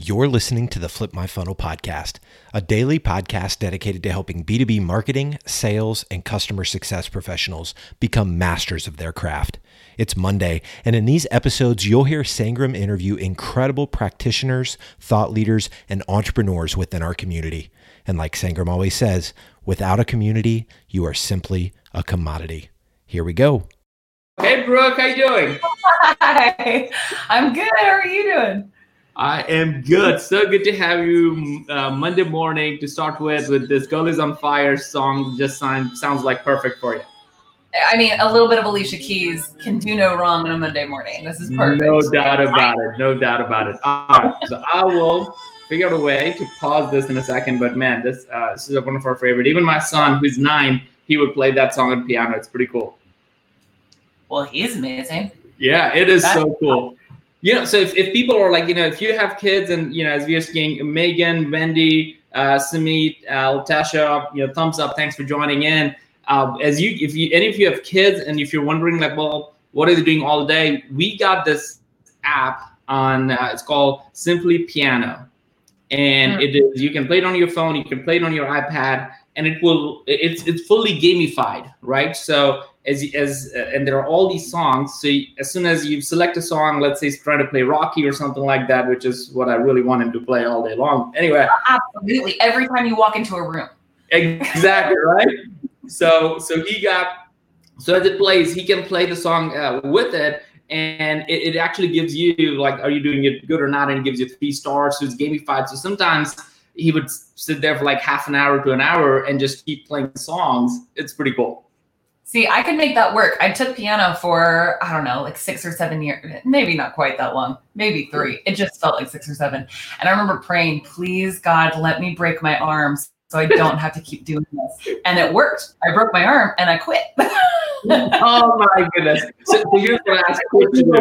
You're listening to the Flip My Funnel podcast, a daily podcast dedicated to helping B2B marketing, sales, and customer success professionals become masters of their craft. It's Monday, and in these episodes, you'll hear Sangram interview incredible practitioners, thought leaders, and entrepreneurs within our community. And like Sangram always says, without a community, you are simply a commodity. Here we go. Hey, Brooke, how you doing? Hi, I'm good. How are you doing? I am good. So good to have you uh, Monday morning to start with. With this "Girl Is on Fire" song, just sound, sounds like perfect for you. I mean, a little bit of Alicia Keys can do no wrong on a Monday morning. This is perfect. No doubt about it. No doubt about it. All right, so I will figure out a way to pause this in a second. But man, this uh, this is one of our favorite. Even my son, who's nine, he would play that song on piano. It's pretty cool. Well, he's amazing. Yeah, it is That's so cool you know, so if, if people are like, you know, if you have kids and, you know, as we are seeing Megan, Wendy, uh, Samit, uh, Tasha, you know, thumbs up. Thanks for joining in. Uh, as you, if you, any of you have kids and if you're wondering like, well, what are they doing all day? We got this app on, uh, it's called Simply Piano. And mm. it is, you can play it on your phone, you can play it on your iPad, and it will, it's, it's fully gamified, right? So as as uh, and there are all these songs so you, as soon as you select a song let's say trying to play rocky or something like that which is what i really want him to play all day long. Anyway. Absolutely every time you walk into a room. Exactly right? So so he got so as it plays he can play the song uh, with it and it, it actually gives you like are you doing it good or not and it gives you three stars so it's gamified. So sometimes he would sit there for like half an hour to an hour and just keep playing songs. It's pretty cool See, I could make that work. I took piano for, I don't know, like six or seven years, maybe not quite that long, maybe three. It just felt like six or seven. And I remember praying, please, God, let me break my arms so I don't have to keep doing this. And it worked. I broke my arm and I quit. oh my goodness. So, here's what I asked you.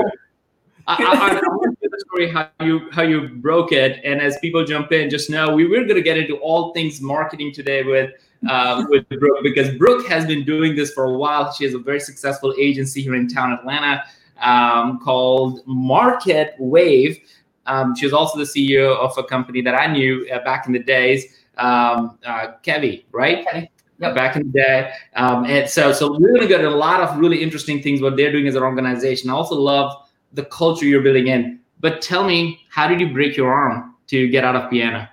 I, I, I want to hear the story how you how you broke it, and as people jump in, just know we we're going to get into all things marketing today with uh, with Brooke because Brooke has been doing this for a while. She has a very successful agency here in town, Atlanta, um, called MarketWake. Um, she was also the CEO of a company that I knew uh, back in the days, um, uh, Kevy, right? Okay. Yep. Back in the day, um, and so so we're going to get a lot of really interesting things what they're doing as an organization. I also love the culture you're building in. But tell me, how did you break your arm to get out of piano?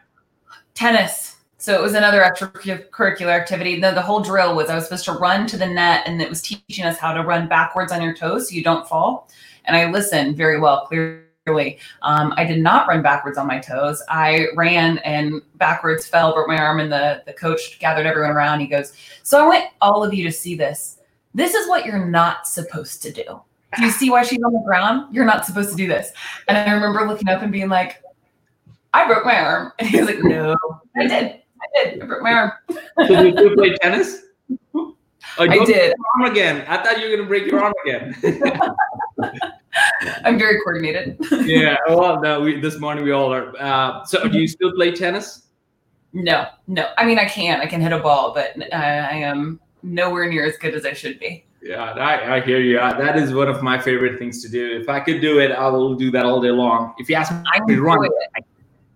Tennis so it was another extracurricular activity. The, the whole drill was I was supposed to run to the net and it was teaching us how to run backwards on your toes so you don't fall. And I listened very well, clearly. Um, I did not run backwards on my toes. I ran and backwards fell, broke my arm, and the, the coach gathered everyone around. He goes, So I want all of you to see this. This is what you're not supposed to do. Do you see why she's on the ground? You're not supposed to do this. And I remember looking up and being like, I broke my arm. And he was like, No, I did. I did. I broke my arm. did you play tennis? I did. Arm again. I thought you were gonna break your arm again. I'm very coordinated. yeah. Well, no. We, this morning we all are. Uh, so, do you still play tennis? No, no. I mean, I can. I can hit a ball, but uh, I am nowhere near as good as I should be. Yeah, I, I hear you. Uh, that is one of my favorite things to do. If I could do it, I will do that all day long. If you ask me I to run, I,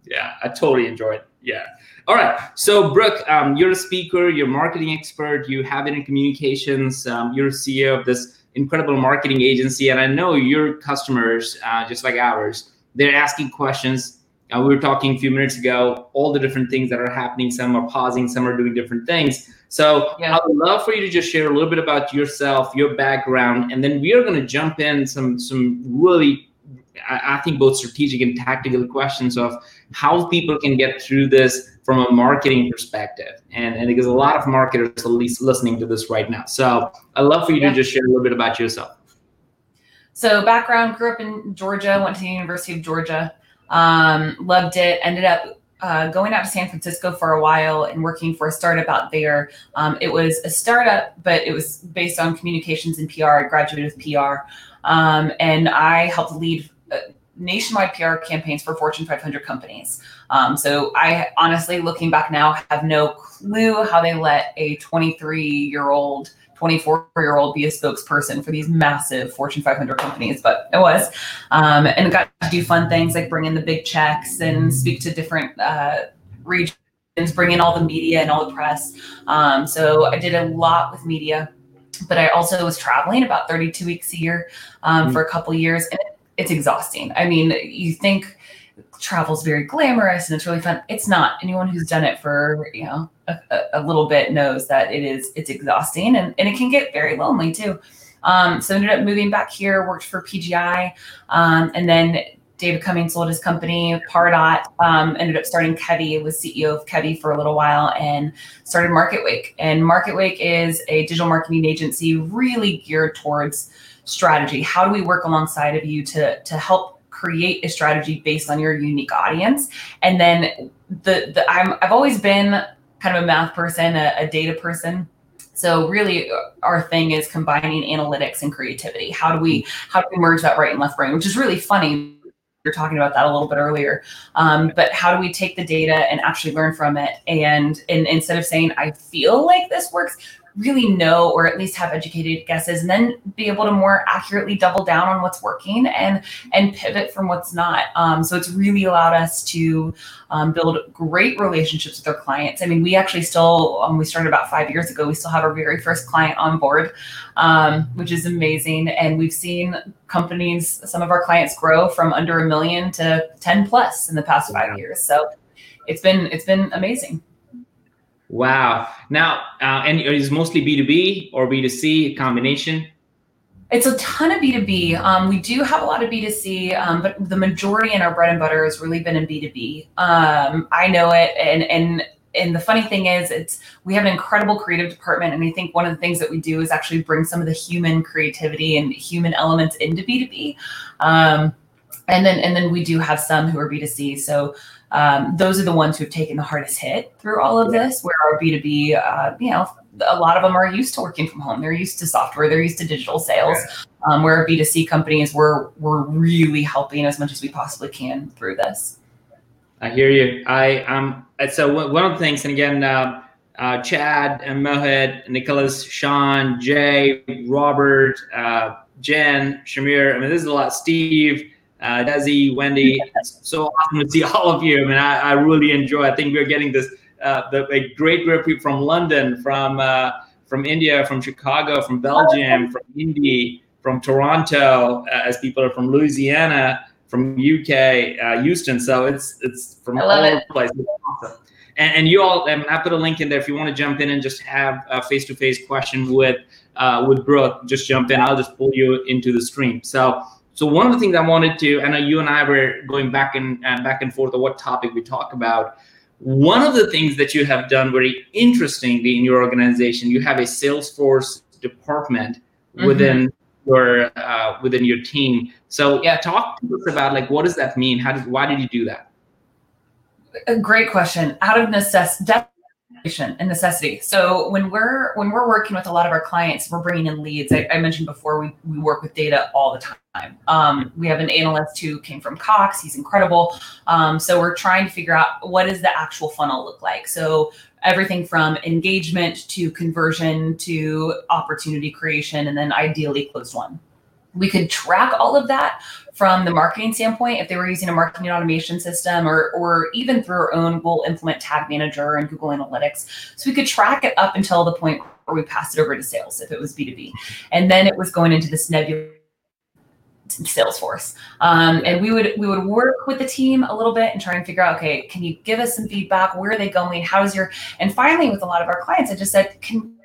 yeah, I totally enjoy it. Yeah. All right. So, Brooke, um, you're a speaker, you're a marketing expert, you have it in communications, um, you're CEO of this incredible marketing agency. And I know your customers, uh, just like ours, they're asking questions. Uh, we were talking a few minutes ago, all the different things that are happening. Some are pausing, some are doing different things. So, yeah. I would love for you to just share a little bit about yourself, your background, and then we are going to jump in some some really I, think both strategic and tactical questions of how people can get through this from a marketing perspective. And, and because a lot of marketers are at least listening to this right now. So I'd love for you yeah. to just share a little bit about yourself. So background, grew up in Georgia, went to the University of Georgia, um, loved it, ended up uh, going out to San Francisco for a while and working for a startup out there. Um, it was a startup, but it was based on communications and PR. I graduated with PR. Um, and I helped lead nationwide PR campaigns for Fortune 500 companies. Um, so I honestly, looking back now, have no clue how they let a 23 year old 24 year old be a spokesperson for these massive Fortune 500 companies, but it was. Um, and got to do fun things like bring in the big checks and speak to different uh, regions, bring in all the media and all the press. Um, so I did a lot with media, but I also was traveling about 32 weeks a year um, mm-hmm. for a couple years. And it's exhausting. I mean, you think travel's very glamorous and it's really fun. It's not. Anyone who's done it for, you know, a, a, little bit knows that it is it's exhausting and, and it can get very lonely too. Um, so ended up moving back here, worked for PGI, um, and then David Cummings sold his company, Pardot, um, ended up starting Kevy, was CEO of Kevy for a little while and started MarketWake. And MarketWake is a digital marketing agency really geared towards strategy. How do we work alongside of you to, to help create a strategy based on your unique audience. And then the, the I'm, I've always been kind of a math person, a, a data person. So really our thing is combining analytics and creativity. How do we how do we merge that right and left brain, which is really funny. You're talking about that a little bit earlier. Um, but how do we take the data and actually learn from it? And, and instead of saying, I feel like this works, really know or at least have educated guesses and then be able to more accurately double down on what's working and and pivot from what's not. Um, so it's really allowed us to um, build great relationships with our clients. I mean we actually still um, we started about five years ago we still have our very first client on board um, which is amazing. And we've seen companies some of our clients grow from under a million to 10 plus in the past five years. So it's been it's been amazing Wow. Now, uh, and is mostly B2B or B2C combination? It's a ton of B2B. Um, we do have a lot of B2C, um, but the majority in our bread and butter has really been in B2B. Um, I know it. And, and, and the funny thing is it's, we have an incredible creative department. And I think one of the things that we do is actually bring some of the human creativity and human elements into B2B. Um, and then, and then we do have some who are B2C. So, um, those are the ones who've taken the hardest hit through all of this, where our B2B, uh, you know, a lot of them are used to working from home. They're used to software. They're used to digital sales. Um, where B2C companies, we're, we're really helping as much as we possibly can through this. I hear you. I um. So one of the things, and again, uh, uh, Chad and Mohit, Nicholas, Sean, Jay, Robert, uh, Jen, Shamir. I mean, this is a lot. Steve, uh, Desi, Wendy. It's so awesome to see all of you. I mean, I, I really enjoy. I think we're getting this uh, the, a great group from London, from uh, from India, from Chicago, from Belgium, from Indy, from Toronto, uh, as people are from Louisiana, from UK, uh, Houston. So it's it's from all over the place. Awesome. And, and, you all, I, I put a link in there if you want to jump in and just have a face-to-face question with uh, with Brooke. Just jump in. I'll just pull you into the stream. So so one of the things I wanted to, I know you and I were going back and uh, back and forth on what topic we talk about. One of the things that you have done very interestingly in your organization, you have a Salesforce department mm-hmm. within your uh, within your team. So yeah, talk to us about like what does that mean? How did why did you do that? A great question. Out of necessity and necessity. So when we're when we're working with a lot of our clients, we're bringing in leads. I, I mentioned before we we work with data all the time. Um, we have an analyst who came from Cox. He's incredible. Um, so we're trying to figure out what does the actual funnel look like. So everything from engagement to conversion to opportunity creation, and then ideally closed won. We could track all of that from the marketing standpoint, if they were using a marketing automation system or, or even through our own, we'll implement Tag Manager and Google Analytics. So we could track it up until the point where we passed it over to sales if it was B2B. And then it was going into this nebula Salesforce. Um, and we would we would work with the team a little bit and try and figure out, okay, can you give us some feedback? Where are they going? How's your and finally with a lot of our clients, I just said, can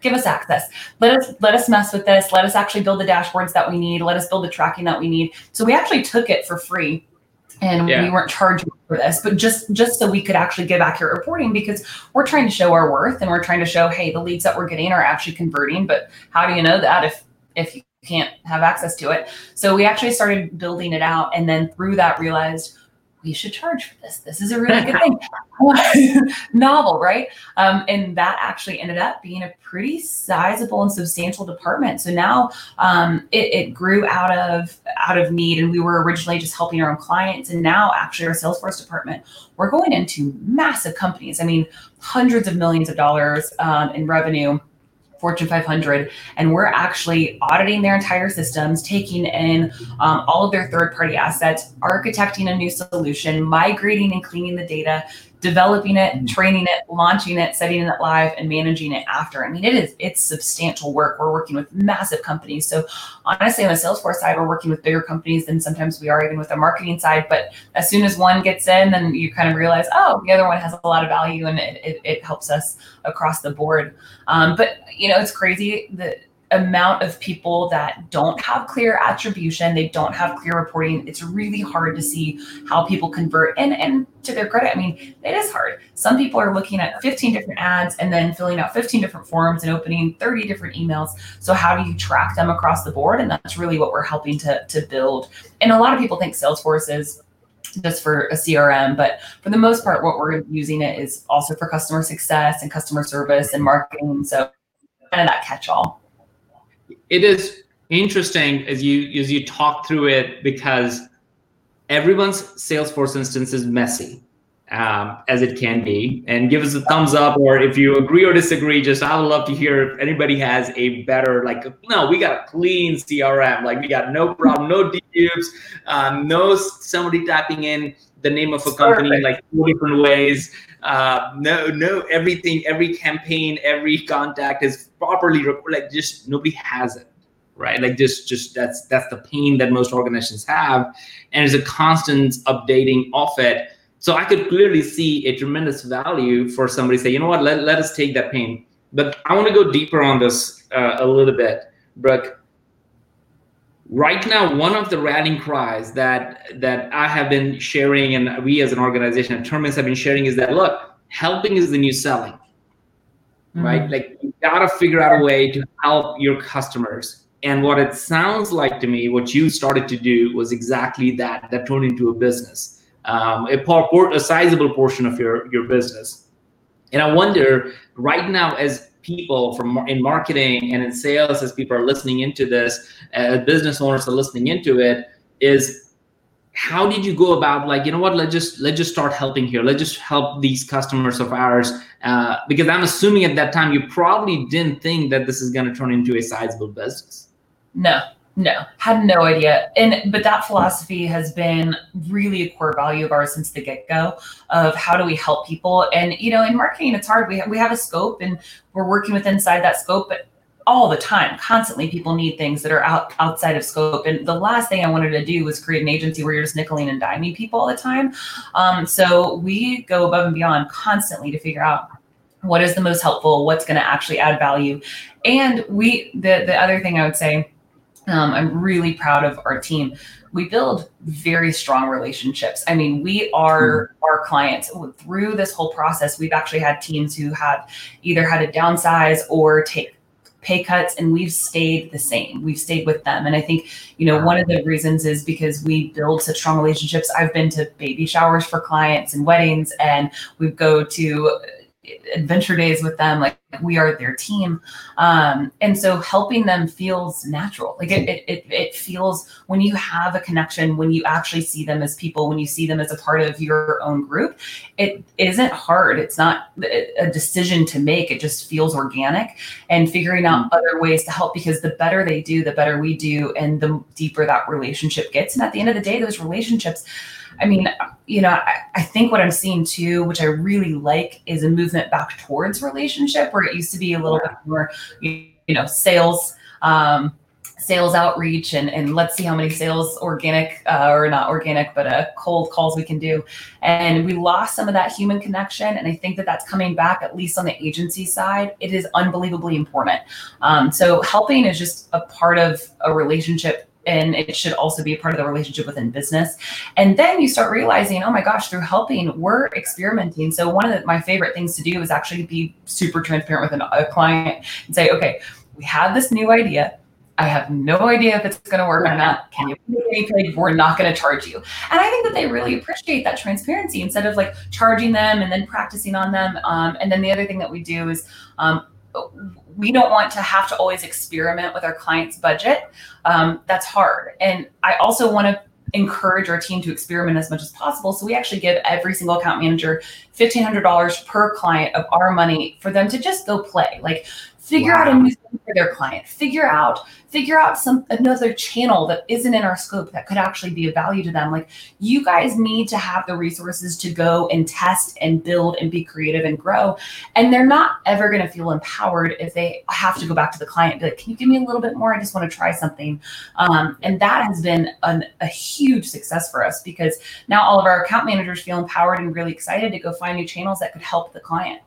give us access. Let us let us mess with this. Let us actually build the dashboards that we need. Let us build the tracking that we need. So we actually took it for free and yeah. we weren't charging for this, but just just so we could actually give accurate reporting because we're trying to show our worth and we're trying to show, hey, the leads that we're getting are actually converting. But how do you know that if if you can't have access to it? So we actually started building it out and then through that realized we should charge for this. This is a really good thing. Novel, right? Um, and that actually ended up being a pretty sizable and substantial department. So now um, it, it, grew out of out of need, and we were originally just helping our own clients, and now actually our Salesforce department, we're going into massive companies. I mean, hundreds of millions of dollars um, in revenue Fortune 500, and we're actually auditing their entire systems, taking in um, all of their third party assets, architecting a new solution, migrating and cleaning the data, developing it, mm-hmm. training it, launching it, setting it live, and managing it after. I mean, it is it's substantial work. We're working with massive companies. So honestly, on the Salesforce side, we're working with bigger companies than sometimes we are even with the marketing side. But as soon as one gets in, then you kind of realize, oh, the other one has a lot of value, and it, it, it helps us across the board. Um, but you know, it's crazy that amount of people that don't have clear attribution, they don't have clear reporting. It's really hard to see how people convert. And and to their credit, I mean, it is hard. Some people are looking at 15 different ads and then filling out 15 different forms and opening 30 different emails. So how do you track them across the board? And that's really what we're helping to to build. And a lot of people think Salesforce is just for a CRM, but for the most part, what we're using it is also for customer success and customer service and marketing. So kind of that catch all it is interesting as you as you talk through it because everyone's Salesforce instance is messy um, as it can be. And give us a thumbs up, or if you agree or disagree, just I would love to hear if anybody has a better, like, no, we got a clean CRM. Like, we got no problem, no dedupes, um, no somebody typing in the name of a company Perfect. like four different ways. Uh, no, no, everything, every campaign, every contact is properly recorded like just nobody has it, right? Like just, just that's that's the pain that most organizations have, and it's a constant updating of it. So I could clearly see a tremendous value for somebody say, you know what, let, let us take that pain. But I want to go deeper on this uh, a little bit, Brooke right now one of the rallying cries that that i have been sharing and we as an organization at terminus have been sharing is that look helping is the new selling mm-hmm. right? Like you gotta figure out a way to help your customers. And what it sounds like to me what you started to do was exactly that that turned into a business um, a, por- a sizable portion of your your business. And i wonder right now as people from in marketing and in sales as people are listening into this as business owners are listening into it is how did you go about like you know what let's just let's just start helping here. Let's just help these customers of ours uh, because i'm assuming at that time you probably didn't think that this is going to turn into a sizable business. No no, had no idea. And but that philosophy has been really a core value of ours since the get-go of how do we help people. And you know, in marketing, it's hard. We have, we have a scope and we're working with inside that scope, but all the time, constantly people need things that are out outside of scope. And the last thing I wanted to do was create an agency where you're just nickeling and diming people all the time. Um, so we go above and beyond constantly to figure out what is the most helpful, what's going to actually add value. And we the the other thing I would say um, I'm really proud of our team. We build very strong relationships. I mean, we are mm. our clients through this whole process. We've actually had teams who have either had to downsize or take pay cuts and we've stayed the same we've stayed with them and i think you know one of the reasons is because we build such strong relationships i've been to baby showers for clients and weddings and we go to adventure days with them like we are their team. Um, and so helping them feels natural. Like it, it, it feels when you have a connection when you actually see them as people when you see them as a part of your own group it isn't hard. It's not a decision to make. It just feels organic and figuring out mm-hmm. other ways to help because the better they do the better we do and the deeper that relationship gets. And at the end of the day those relationships I mean, you know, I, I, think what I'm seeing too, which I really like, is a movement back towards relationship it used to be a little bit more, you, you know, sales. Um, sales outreach and, and let's see how many sales organic uh, or not organic but uh, cold calls we can do and we lost some of that human connection and i think that that's coming back at least on the agency side it is unbelievably important um, so helping is just a part of a relationship and it should also be a part of the relationship within business. And then you start realizing, oh my gosh, through helping, we're experimenting. So one of the, my favorite things to do is actually be super transparent with an, a client and say, okay, we have this new idea. I have no idea if it's going to work or not. Can you? We're not going to charge you. And I think that they really appreciate that transparency instead of like charging them and then practicing on them. Um, and then the other thing that we do is um, we don't want to have to always experiment with our client's budget. Um, that's hard. And I also want to encourage our team to experiment as much as possible. So we actually give every single account manager $1,500 per client of our money for them to just go play. Like figure wow. out a new thing for their client. Figure out figure out some another channel that isn't in our scope that could actually be of value to them. Like you guys need to have the resources to go and test and build and be creative and grow. And they're not ever going to feel empowered if they have to go back to the client be like can you give me a little bit more? I just want to try something. Um, and that has been an, a huge success for us because now all of our account managers feel empowered and really excited to go find new channels that could help the client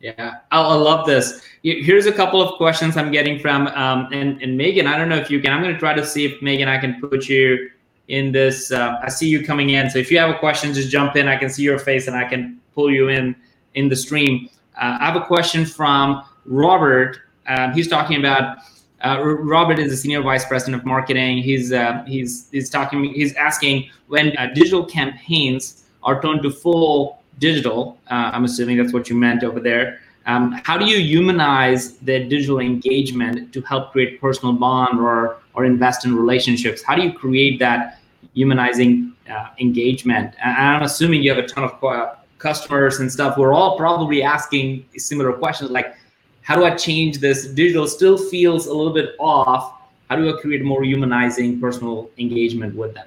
yeah, I, I love this. Here's a couple of questions I'm getting from um, and and Megan. I don't know if you can. I'm going to try to see if Megan I can put you in this. Uh, I see you coming in, so if you have a question, just jump in. I can see your face and I can pull you in in the stream. Uh, I have a question from Robert. Um, he's talking about. Uh, Robert is the senior vice president of marketing. He's uh, he's he's talking. He's asking when uh, digital campaigns are turned to full digital. Uh, I'm assuming that's what you meant over there. Um, how do you humanize the digital engagement to help create personal bond or or invest in relationships? How do you create that humanizing uh, engagement? And I'm assuming you have a ton of uh, customers and stuff. We're all probably asking similar questions like, how do I change this? Digital still feels a little bit off. How do I create more humanizing personal engagement with them?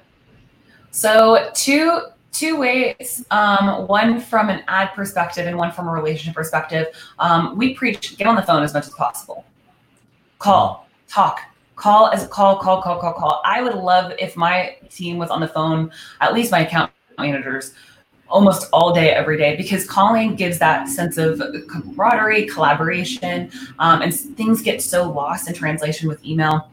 So, two two ways um, one from an ad perspective and one from a relationship perspective. Um, we preach get on the phone as much as possible. Call talk call as a call call call call call. I would love if my team was on the phone at least my account managers almost all day every day because calling gives that sense of camaraderie collaboration um, and things get so lost in translation with email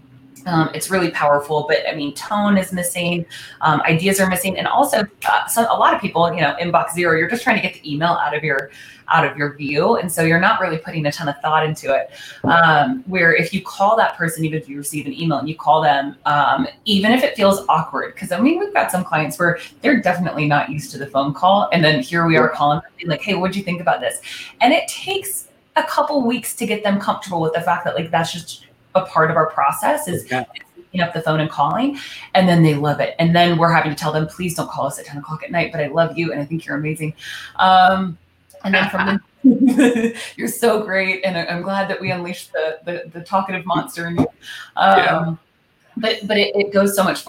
um, it's really powerful, but I mean, tone is missing, um, ideas are missing, and also uh, some, a lot of people, you know, inbox zero. You're just trying to get the email out of your out of your view, and so you're not really putting a ton of thought into it. Um, where if you call that person, even if you receive an email and you call them, um, even if it feels awkward, because I mean, we've got some clients where they're definitely not used to the phone call, and then here we are calling them, like, hey, what'd you think about this? And it takes a couple weeks to get them comfortable with the fact that like that's just a part of our process is yeah. picking up the phone and calling and then they love it. And then we're having to tell them please don't call us at 10 o'clock at night but i love you and i think you're amazing. Um, and then from the you're so great and i'm glad that we unleashed the the, the talkative monster in you. Um, yeah. but but it, it goes so much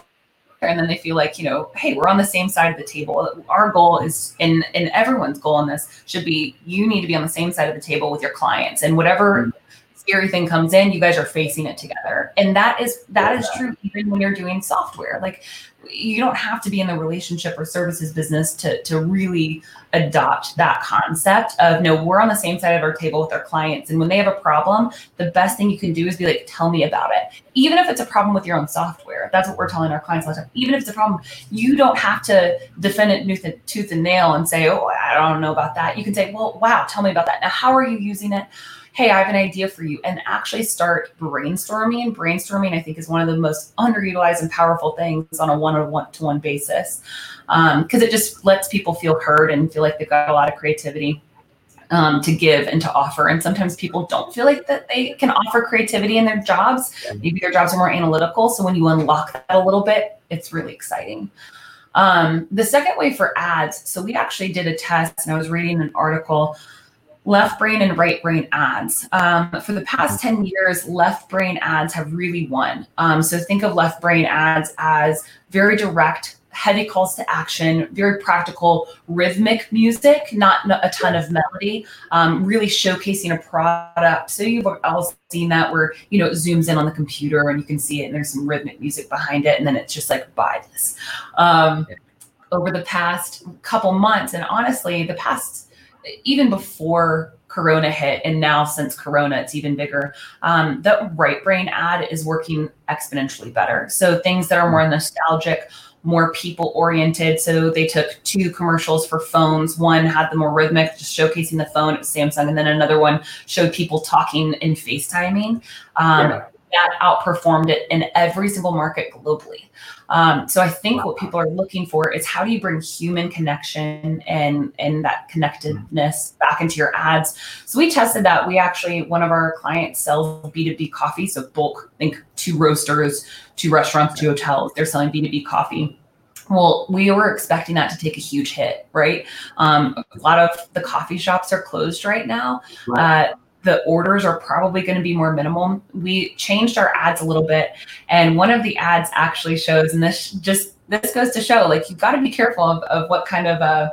and then they feel like you know hey we're on the same side of the table. Our goal is and and everyone's goal in this should be you need to be on the same side of the table with your clients and whatever mm-hmm scary thing comes in, you guys are facing it together. And that is that is true even when you're doing software. Like you don't have to be in the relationship or services business to to really adopt that concept of no, we're on the same side of our table with our clients. And when they have a problem, the best thing you can do is be like, tell me about it. Even if it's a problem with your own software. That's what we're telling our clients all the time. Even if it's a problem, you don't have to defend it tooth and nail and say, Oh, I don't know about that. You can say, Well, wow, tell me about that. Now, how are you using it? Hey, I have an idea for you, and actually start brainstorming. Brainstorming, I think, is one of the most underutilized and powerful things on a one to one basis because um, it just lets people feel heard and feel like they've got a lot of creativity. Um, to give and to offer. And sometimes people don't feel like that they can offer creativity in their jobs. Maybe their jobs are more analytical. So when you unlock that a little bit, it's really exciting. Um, the second way for ads, so we actually did a test and I was reading an article left brain and right brain ads. Um, for the past 10 years, left brain ads have really won. Um, so think of left brain ads as very direct, heavy calls to action, very practical, rhythmic music, not a ton of melody, um, really showcasing a product. So you've all seen that where, you know, it zooms in on the computer and you can see it and there's some rhythmic music behind it. And then it's just like, buy this. Um, over the past couple months, and honestly, the past even before Corona hit, and now since Corona, it's even bigger. Um, the right brain ad is working exponentially better. So things that are more nostalgic, more people oriented. So they took two commercials for phones. One had the more rhythmic, just showcasing the phone. Samsung, and then another one showed people talking and FaceTiming. Um, yeah. That outperformed it in every single market globally. Um, so I think what people are looking for is how do you bring human connection and and that connectedness back into your ads. So we tested that. We actually one of our clients sells B two B coffee, so bulk. Think two roasters, two restaurants, two hotels. They're selling B two B coffee. Well, we were expecting that to take a huge hit, right? Um, a lot of the coffee shops are closed right now. Right. Uh, the orders are probably going to be more minimal. We changed our ads a little bit, and one of the ads actually shows, and this just this goes to show like you've got to be careful of, of what kind of uh,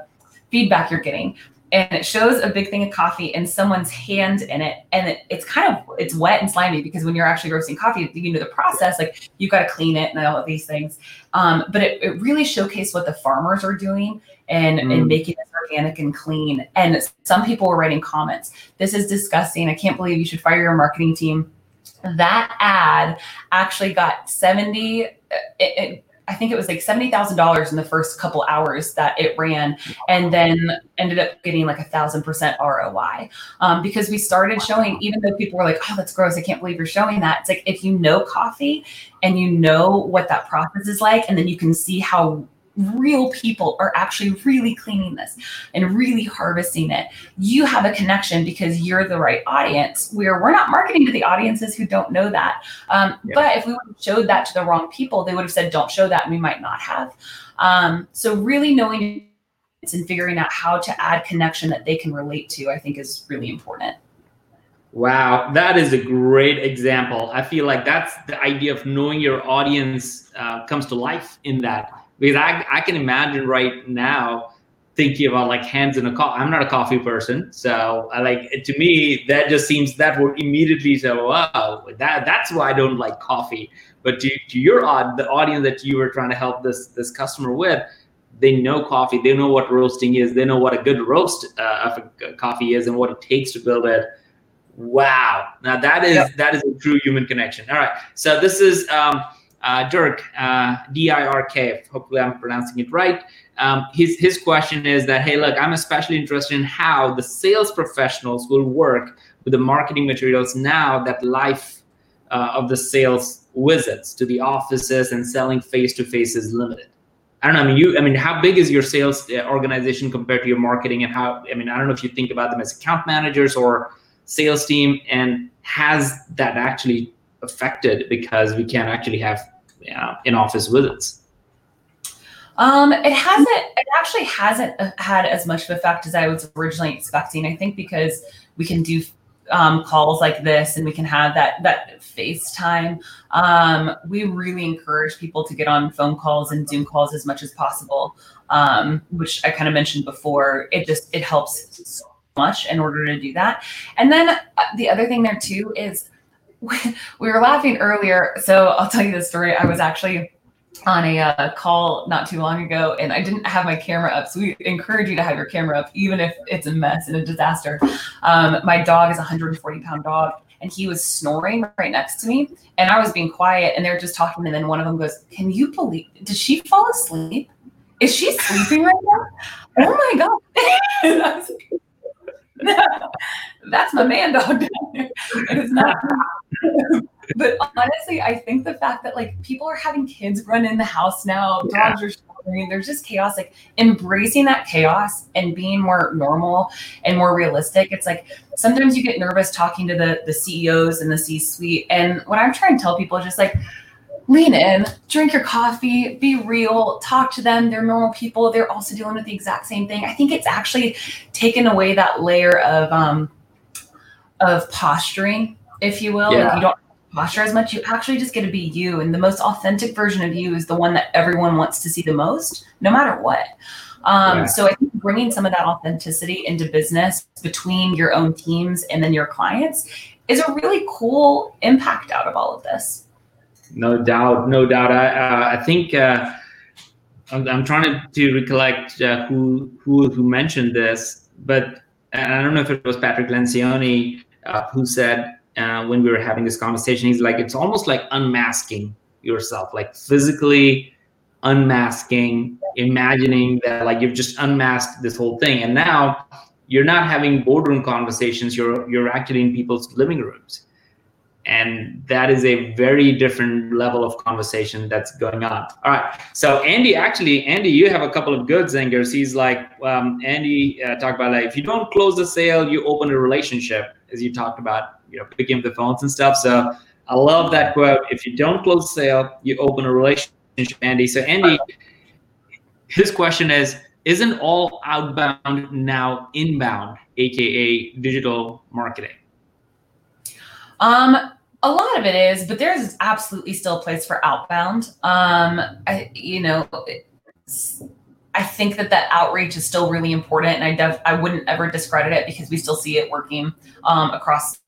feedback you're getting and it shows a big thing of coffee and someone's hand in it. And it, it's kind of it's wet and slimy because when you're actually roasting coffee you know the process like you've got to clean it and all of these things. Um, but it, it really showcased what the farmers are doing and, mm. and making it organic and clean. And some people were writing comments this is disgusting. I can't believe you should fire your marketing team. That ad actually got 70 it, it, I think it was like seventy thousand dollars in the first couple hours that it ran, and then ended up getting like a thousand percent ROI um, because we started showing. Even though people were like, "Oh, that's gross! I can't believe you're showing that." It's like if you know coffee and you know what that process is like, and then you can see how real people are actually really cleaning this and really harvesting it. You have a connection because you're the right audience. Where we're not marketing to the audiences who don't know that. Um, yeah. But if we would have showed that to the wrong people, they would have said, "Don't show that," and we might not have. Um, so really knowing and figuring out how to add connection that they can relate to, I think, is really important. Wow, that is a great example. I feel like that's the idea of knowing your audience uh, comes to life in that because I, I can imagine right now thinking about like hands in a coffee. I'm not a coffee person, so I like to me that just seems that would immediately say, wow, that that's why I don't like coffee. But to, to your odd the audience that you were trying to help this this customer with, they know coffee, they know what roasting is, they know what a good roast uh, of a coffee is, and what it takes to build it. Wow, now that is yep. that is a true human connection. All right, so this is. Um, uh, Dirk, uh, D-I-R-K, hopefully I'm pronouncing it right. Um, his, his question is that, hey, look, I'm especially interested in how the sales professionals will work with the marketing materials now that life uh, of the sales visits to the offices and selling face-to-face is limited. I don't know. I mean, you. I mean, how big is your sales uh, organization compared to your marketing? And how? I mean, I don't know if you think about them as account managers or sales team. And has that actually affected because we can't actually have in-office visits? Um, it hasn't. It actually hasn't had as much of effect as I was originally expecting. I think because we can do um, calls like this and we can have that that FaceTime. Um, we really encourage people to get on phone calls and Zoom calls as much as possible, um, which I kind of mentioned before. It just it helps so much in order to do that. And then uh, the other thing there too is we were laughing earlier. So I'll tell you the story. I was actually on a uh, call not too long ago and I didn't have my camera up. So we encourage you to have your camera up, even if it's a mess and a disaster. Um, my dog is a 140 pound dog and he was snoring right next to me and I was being quiet and they were just talking. And then one of them goes, Can you believe, did she fall asleep? Is she sleeping right now? Oh my God. that's my man dog. It's not. but honestly, I think the fact that like people are having kids run in the house now, yeah. dogs are showering, there's just chaos. Like embracing that chaos and being more normal and more realistic. It's like sometimes you get nervous talking to the the CEOs and the C-suite. And what I'm trying to tell people is just like lean in, drink your coffee, be real, talk to them. They're normal people. They're also dealing with the exact same thing. I think it's actually taken away that layer of um of posturing, if you will. Yeah. Like you don't posture as much. You actually just get to be you. And the most authentic version of you is the one that everyone wants to see the most, no matter what. Um, yeah. So I think bringing some of that authenticity into business between your own teams and then your clients is a really cool impact out of all of this. No doubt, no doubt. I uh, I think uh, I'm, I'm, trying to, to recollect uh, who who who mentioned this, but I don't know if it was Patrick Lencioni uh, who said uh, when we were having this conversation, he's like, it's almost like unmasking yourself, like physically unmasking, imagining that like you've just unmasked this whole thing, and now you're not having boardroom conversations. You're you're actually in people's living rooms. And that is a very different level of conversation that's going on. All right. So andy actually andy you have a couple of good zingers. He's like um, andy uh, talked about like if you don't close the sale you open a relationship as you talked about you know picking up the phones and stuff. So i love that quote. If you don't close the sale you open a relationship andy. So andy his question is isn't all outbound now inbound aka digital marketing? Um, a lot of it is, but there's absolutely still a place for outbound. Um, I, you know, I think that that outreach is still really important, and I def- I wouldn't ever discredit it because we still see it working um, across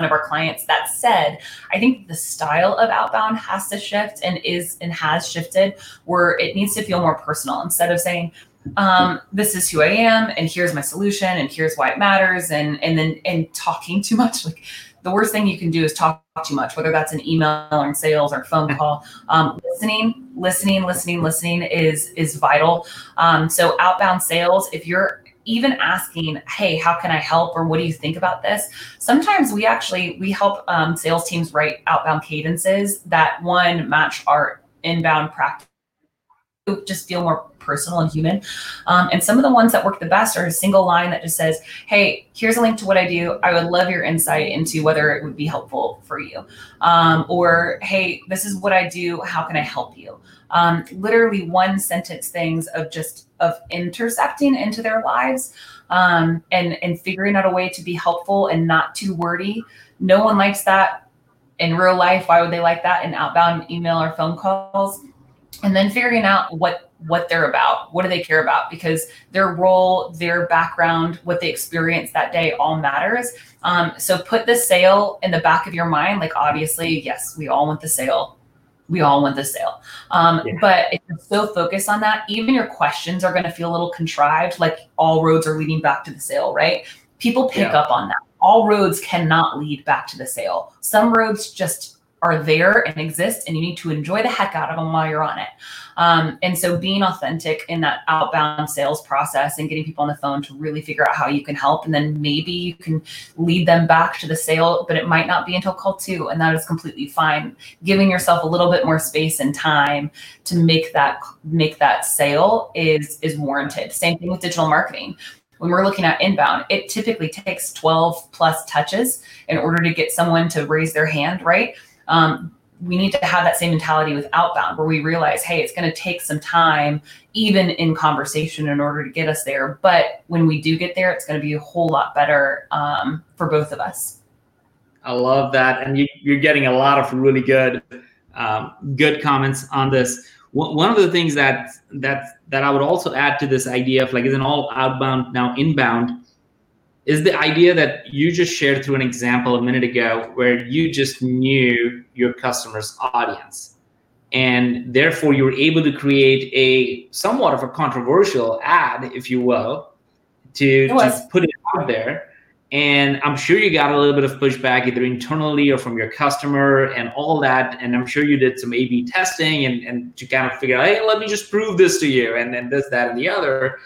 of our clients. That said, I think the style of outbound has to shift and is and has shifted where it needs to feel more personal instead of saying, um, this is who I am and here's my solution and here's why it matters and and then and talking too much. Like the worst thing you can do is talk too much, whether that's an email or in sales or phone call. Um, listening, listening, listening, listening is is vital. Um, so outbound sales, if you're even asking, "Hey, how can I help?" or "What do you think about this?" Sometimes we actually we help um, sales teams write outbound cadences that one match our inbound practice just feel more personal and human. Um, and some of the ones that work the best are a single line that just says, Hey, here's a link to what I do. I would love your insight into whether it would be helpful for you. Um, or, Hey, this is what I do. How can I help you? Um, literally one sentence things of just of intercepting into their lives um, and and figuring out a way to be helpful and not too wordy. No one likes that in real life. Why would they like that in outbound email or phone calls? and then figuring out what what they're about what do they care about because their role their background what they experience that day all matters um, so put the sale in the back of your mind like obviously yes we all want the sale we all want the sale um, yeah. but if you're so focused on that even your questions are going to feel a little contrived like all roads are leading back to the sale right people pick yeah. up on that all roads cannot lead back to the sale some roads just are there and exist, and you need to enjoy the heck out of them while you're on it. Um, and so, being authentic in that outbound sales process and getting people on the phone to really figure out how you can help, and then maybe you can lead them back to the sale, but it might not be until call two, and that is completely fine. Giving yourself a little bit more space and time to make that make that sale is is warranted. Same thing with digital marketing when we're looking at inbound, it typically takes 12 plus touches in order to get someone to raise their hand, right? Um, we need to have that same mentality with outbound where we realize, hey, it's going to take some time, even in conversation, in order to get us there. But when we do get there, it's going to be a whole lot better um, for both of us. I love that, and you, are getting a lot of really good, um, good comments on this. One of the things that that that I would also add to this idea of like, isn't all outbound now inbound? Is the idea that you just shared through an example a minute ago where you just knew your customer's audience. And therefore you were able to create a somewhat of a controversial ad if you will to, to put it out there. And i'm sure you got a little bit of pushback either internally or from your customer and all that. And i'm sure you did some a b testing and, and to kind of figure out hey let me just prove this to you and then this that and the other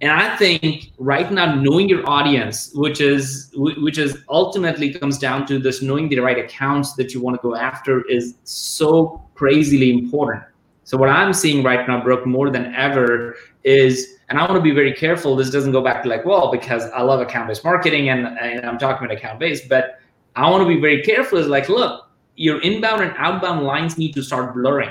and i think right now knowing your audience which is which is ultimately comes down to this knowing the right accounts that you want to go after is so crazily important. So what i'm seeing right now brooke more than ever is and i want to be very careful this doesn't go back to like well because i love account-based marketing and, and i'm talking about account-based but i want to be very careful is like look your inbound and outbound lines need to start blurring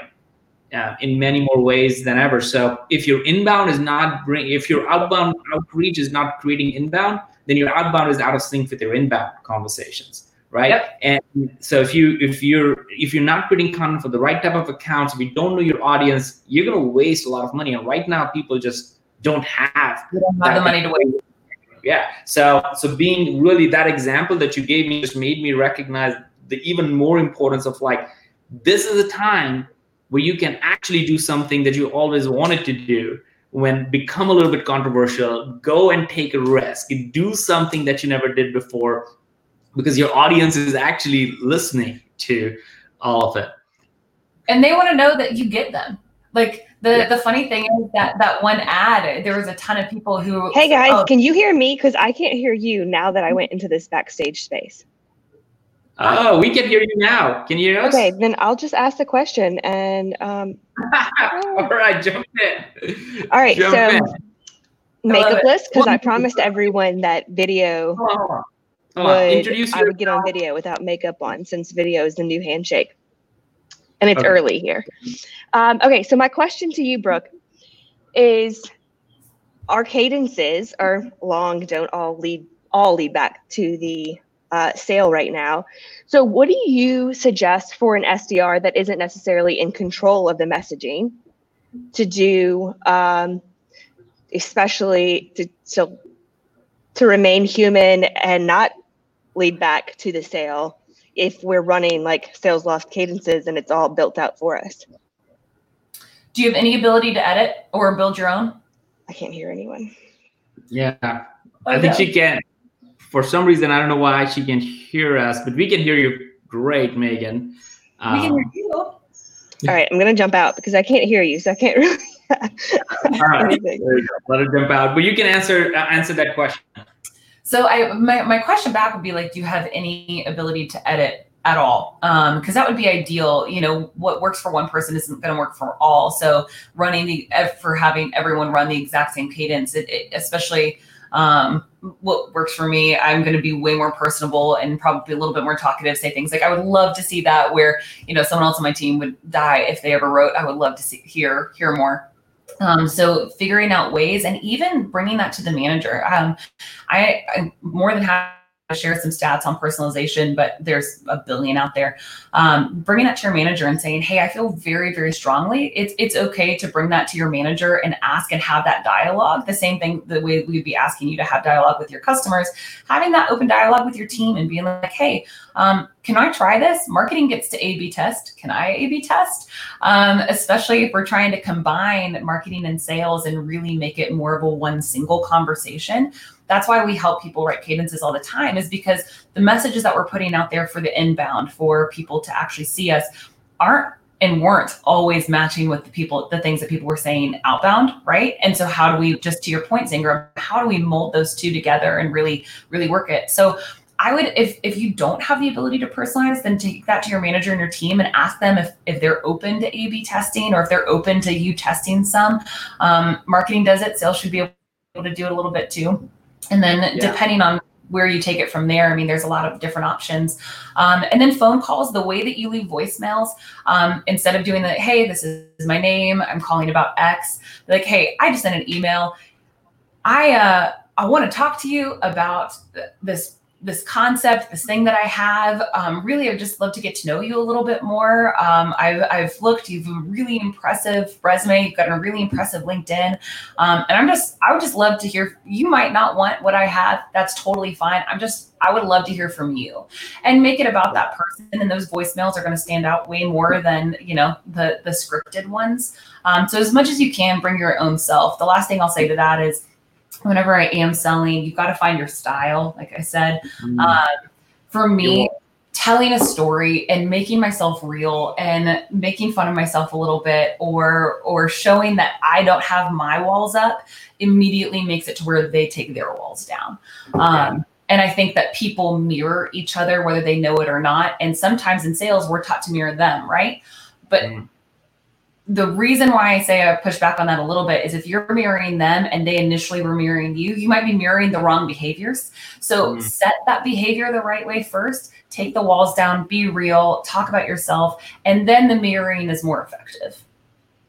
uh, in many more ways than ever. So if your inbound is not bring, if your outbound outreach is not creating inbound, then your outbound is out of sync with your inbound conversations, right? Yep. And so if you if you're if you're not creating content for the right type of accounts, if you don't know your audience, you're gonna waste a lot of money. And right now, people just don't have, don't have the money to waste. Yeah. So so being really that example that you gave me just made me recognize the even more importance of like this is a time where you can actually do something that you always wanted to do when become a little bit controversial go and take a risk do something that you never did before because your audience is actually listening to all of it. And they want to know that you get them. Like the yeah. the funny thing is that that one ad there was a ton of people who hey guys oh, can you hear me? Because i can't hear you now that i went into this backstage space Oh, we can hear you now. Can you hear us? Okay, then I'll just ask the question and um all right, jump in. All right, jump so in. makeup list because I promised everyone that video oh, oh, would I would get on video without makeup on since video is the new handshake. And it's okay. early here. Um, okay, so my question to you, Brooke, is our cadences are long, don't all lead all lead back to the uh, sale right now. So, what do you suggest for an SDR that isn't necessarily in control of the messaging to do, um, especially to, to to remain human and not lead back to the sale if we're running like SalesLoft cadences and it's all built out for us? Do you have any ability to edit or build your own? I can't hear anyone. Yeah, I think she can for some reason, I don't know why she can't hear us, but we can hear you great, Megan. Um, we can hear um, you. All right, I'm gonna jump out because I can't hear you, so I can't really. all right, let her jump out. But you can answer uh, answer that question. So I my, my question back would be like, do you have any ability to edit at all? Because um, that would be ideal. You know, what works for one person isn't going to work for all. So running the for having everyone run the exact same cadence, it, it, especially um, what works for me. I'm going to be way more personable and probably a little bit more talkative. Say things like, "I would love to see that," where you know someone else on my team would die if they ever wrote. I would love to see hear hear more. Um, so figuring out ways and even bringing that to the manager. Um, I, I'm more than happy share some stats on personalization, but there's a billion out there. Um, bringing that to your manager and saying, "Hey, I feel very, very strongly. It's it's okay to bring that to your manager and ask and have that dialogue. The same thing the way we'd be asking you to have dialogue with your customers, having that open dialogue with your team and being like, "Hey, um, can I try this? Marketing gets to A/B test. Can I A/B test? Um, especially if we're trying to combine marketing and sales and really make it more of a one single conversation." That's why we help people write cadences all the time, is because the messages that we're putting out there for the inbound for people to actually see us aren't and weren't always matching with the people, the things that people were saying outbound, right? And so, how do we, just to your point, Zinger, how do we mold those two together and really, really work it? So, I would, if if you don't have the ability to personalize, then take that to your manager and your team and ask them if if they're open to A/B testing or if they're open to you testing some. Um, marketing does it, sales should be able to do it a little bit too. And then yeah. depending on where you take it from there, I mean, there's a lot of different options. Um, and then phone calls, the way that you leave voicemails, um, instead of doing the, hey, this is my name, I'm calling about X, like, hey, I just sent an email. I, uh, I want to talk to you about this this concept, this thing that I have. Um, really, I'd just love to get to know you a little bit more. Um, I've, I've looked, you've a really impressive resume, you've got a really impressive LinkedIn. Um, and I'm just, I would just love to hear, you might not want what I have. That's totally fine. I'm just, I would love to hear from you and make it about that person. And those voicemails are going to stand out way more than, you know, the, the scripted ones. Um, so as much as you can bring your own self. The last thing I'll say to that is, whenever I am selling, you've got to find your style. Like I said, mm. um, for me, telling a story and making myself real and making fun of myself a little bit, or or showing that I don't have my walls up, immediately makes it to where they take their walls down. Um, and I think that people mirror each other, whether they know it or not. And sometimes in sales, we're taught to mirror them, right? But mm the reason why I say I push back on that a little bit is if you're mirroring them and they initially were mirroring you, you might be mirroring the wrong behaviors. So mm. set that behavior the right way first, take the walls down, be real, talk about yourself, and then the mirroring is more effective.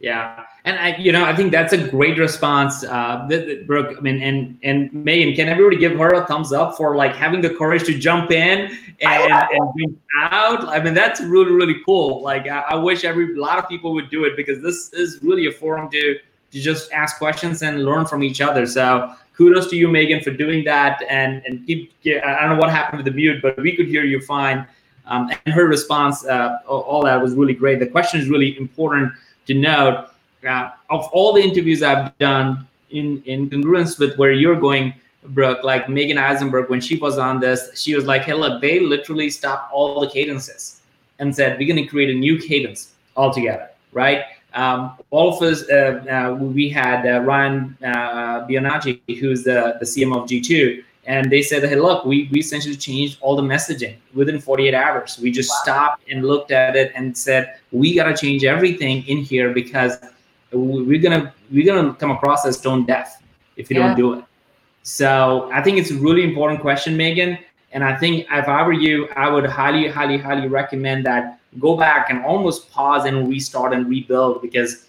Yeah, and I, you know, I think that's a great response, uh, Brooke. I mean, and and Megan, can everybody give her a thumbs up for like having the courage to jump in and and bring out? I mean, that's really really cool. Like, I, I wish every a lot of people would do it because this is really a forum to to just ask questions and learn from each other. So kudos to you, Megan, for doing that. And and keep. I don't know what happened with the mute, but we could hear you fine. Um, and her response, uh, all that was really great. The question is really important to note uh, of all the interviews I've done in in congruence with where you're going, Brooke, like Megan Eisenberg, when she was on this, she was like, "Hey, look, they literally stopped all the cadences and said we're going to create a new cadence altogether, right?" Um, all of us, uh, uh, we had uh, Ryan uh, who's the, the CM of G2, and they said, hey, look, we, we essentially changed all the messaging within 48 hours. We just wow. stopped and looked at it and said, we got to change everything in here because we're gonna we're gonna come across as stone deaf if you yeah. don't do it. So I think it's a really important question, Megan. And I think if I were you, I would highly, highly, highly recommend that go back and almost pause and restart and rebuild because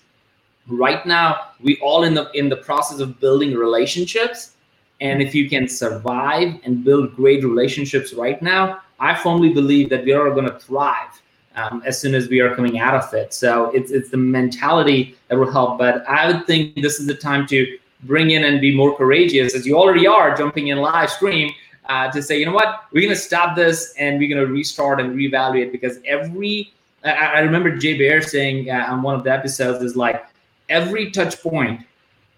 right now we all in the in the process of building relationships And if you can survive and build great relationships right now, I firmly believe that we are going to thrive um, as soon as we are coming out of it. So it's it's the mentality that will help. But I would think this is the time to bring in and be more courageous, as you already are jumping in live stream. Uh, to say, you know what, we're going to stop this and we're going to restart and reevaluate because every, I, I remember Jay Baer saying uh, on one of the episodes is like every touch point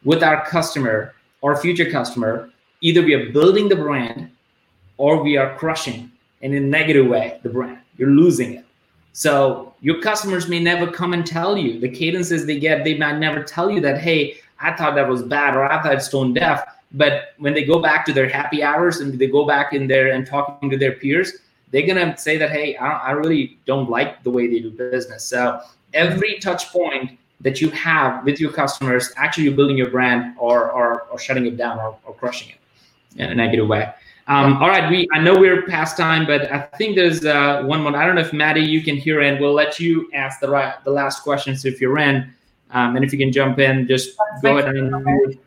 with our customer or future customer, either we are building the brand or we are crushing in a negative way the brand. You're losing it. So your customers may never come and tell you the cadences they get. They might never tell you that, hey, I thought that was bad or I thought it's tone deaf. But when they go back to their happy hours and they go back in there and talking to their peers, they're gonna say that, hey, I, I really don't like the way they do business. So every touch point that you have with your customers, actually you're building your brand or or, or shutting it down or, or crushing it in a negative way. Um, all right, we I know we're past time, but I think there's uh, one more. I don't know if Maddie you can hear in. We'll let you ask the right the last questions if you're in, um, and if you can jump in, just That's go ahead and unmute.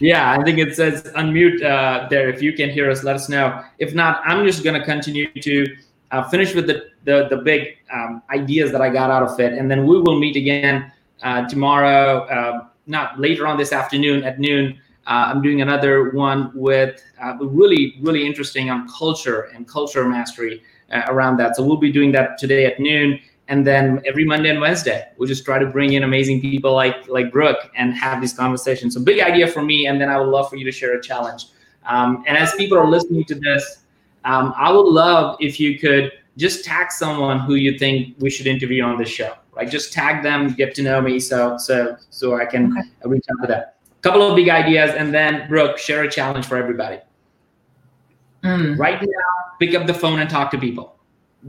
Yeah, I think it says unmute uh, there. If you can hear us, let us know. If not, I'm just going to continue to uh, finish with the the, the big um, ideas that I got out of it, and then we will meet again uh, tomorrow, uh, not later on this afternoon at noon uh, I'm doing another one with uh, really, really interesting on culture and culture mastery uh, around that. So we'll be doing that today at noon. And then every Monday and Wednesday, we'll just try to bring in amazing people like like Brooke and have these conversations. So big idea for me, and then I would love for you to share a challenge. Um, and as people are listening to this, um, I would love if you could just tag someone who you think we should interview on the show. Like just tag them, get to know me, so so so I can okay. reach out to them A couple of big ideas, and then Brooke, share a challenge for everybody. Mm. Right now, pick up the phone and talk to people.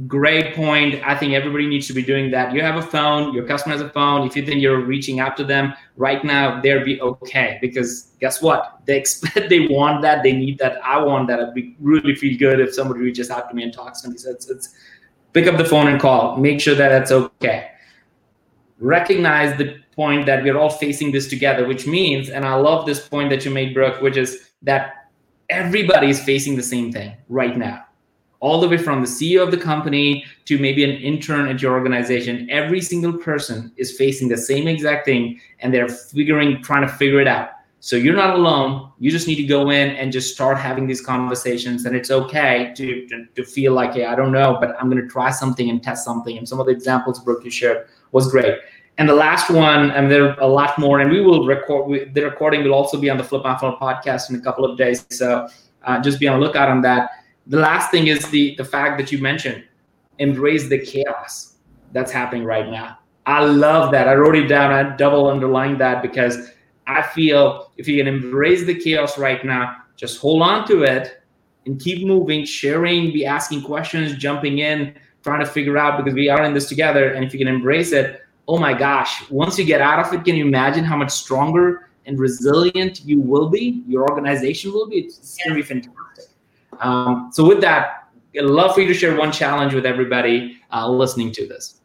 Great point. I think everybody needs to be doing that. You have a phone, your customer has a phone. If you think you're reaching out to them right now, they'll be okay because guess what? They expect, they want that, they need that. I want that. I'd be really feel good if somebody reaches out to me and talks to me. So it's, it's pick up the phone and call. Make sure that that's okay. Recognize the point that we're all facing this together, which means, and I love this point that you made, Brooke, which is that everybody is facing the same thing right now. All the way from the CEO of the company to maybe an intern at your organization, every single person is facing the same exact thing and they're figuring, trying to figure it out. So you're not alone. You just need to go in and just start having these conversations. And it's okay to, to, to feel like, hey, I don't know, but I'm going to try something and test something. And some of the examples Brooke you shared was great. And the last one, and there are a lot more, and we will record. We, the recording will also be on the Flip My Funnel podcast in a couple of days. So uh, just be on the lookout on that. The last thing is the the fact that you mentioned, embrace the chaos that's happening right now. I love that. I wrote it down. I double underline that because I feel if you can embrace the chaos right now, just hold on to it and keep moving, sharing, be asking questions, jumping in, trying to figure out because we are in this together. And if you can embrace it, oh my gosh, once you get out of it, can you imagine how much stronger and resilient you will be? Your organization will be. It's, going to be fantastic. Um, so, with that, I'd love for you to share one challenge with everybody uh, listening to this.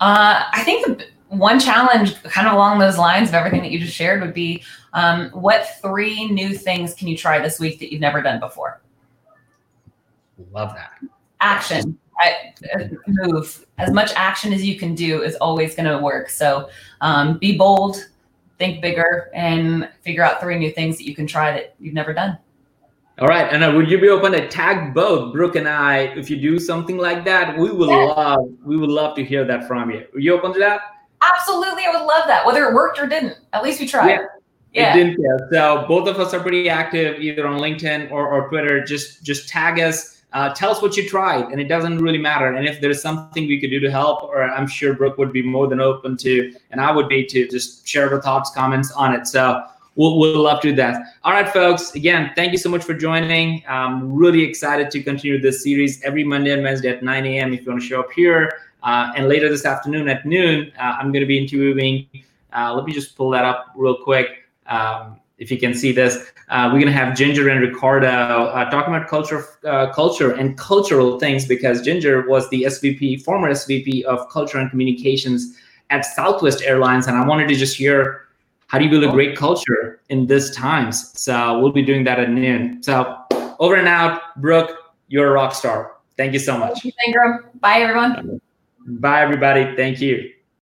Uh, I think the one challenge, kind of along those lines of everything that you just shared, would be um, what three new things can you try this week that you've never done before? Love that. Action. I, move as much action as you can do is always going to work. So um, be bold, think bigger, and figure out three new things that you can try that you've never done. All right, and uh, would you be open to tag both Brooke and I if you do something like that? We would yes. love, we would love to hear that from you. Are you open to that? Absolutely, I would love that. Whether it worked or didn't, at least we tried. Yeah. Yeah. It didn't. So both of us are pretty active, either on LinkedIn or, or Twitter. Just just tag us uh, tell us what you tried and it doesn't really matter and if there's something we could do to help or i'm sure brooke would be more than open to and i would be to just share the thoughts comments on it so we'll, we'll love to do that. All right folks. Again thank you so much for joining. I'm really excited to continue this series every monday and wednesday at 9 a.m if you want to show up here uh, and later this afternoon at noon uh, i'm going to be interviewing uh, let me just pull that up real quick um, if you can see this, uh, we're going to have Ginger and Ricardo uh, talking about culture, uh, culture and cultural things because Ginger was the SVP, former SVP of Culture and Communications at Southwest Airlines, and I wanted to just hear how do you build a oh. great culture in this times? So we'll be doing that at noon. So over and out, Brooke, you're a rock star. Thank you so much. Thank you, Bye, everyone. Bye, everybody. Thank you.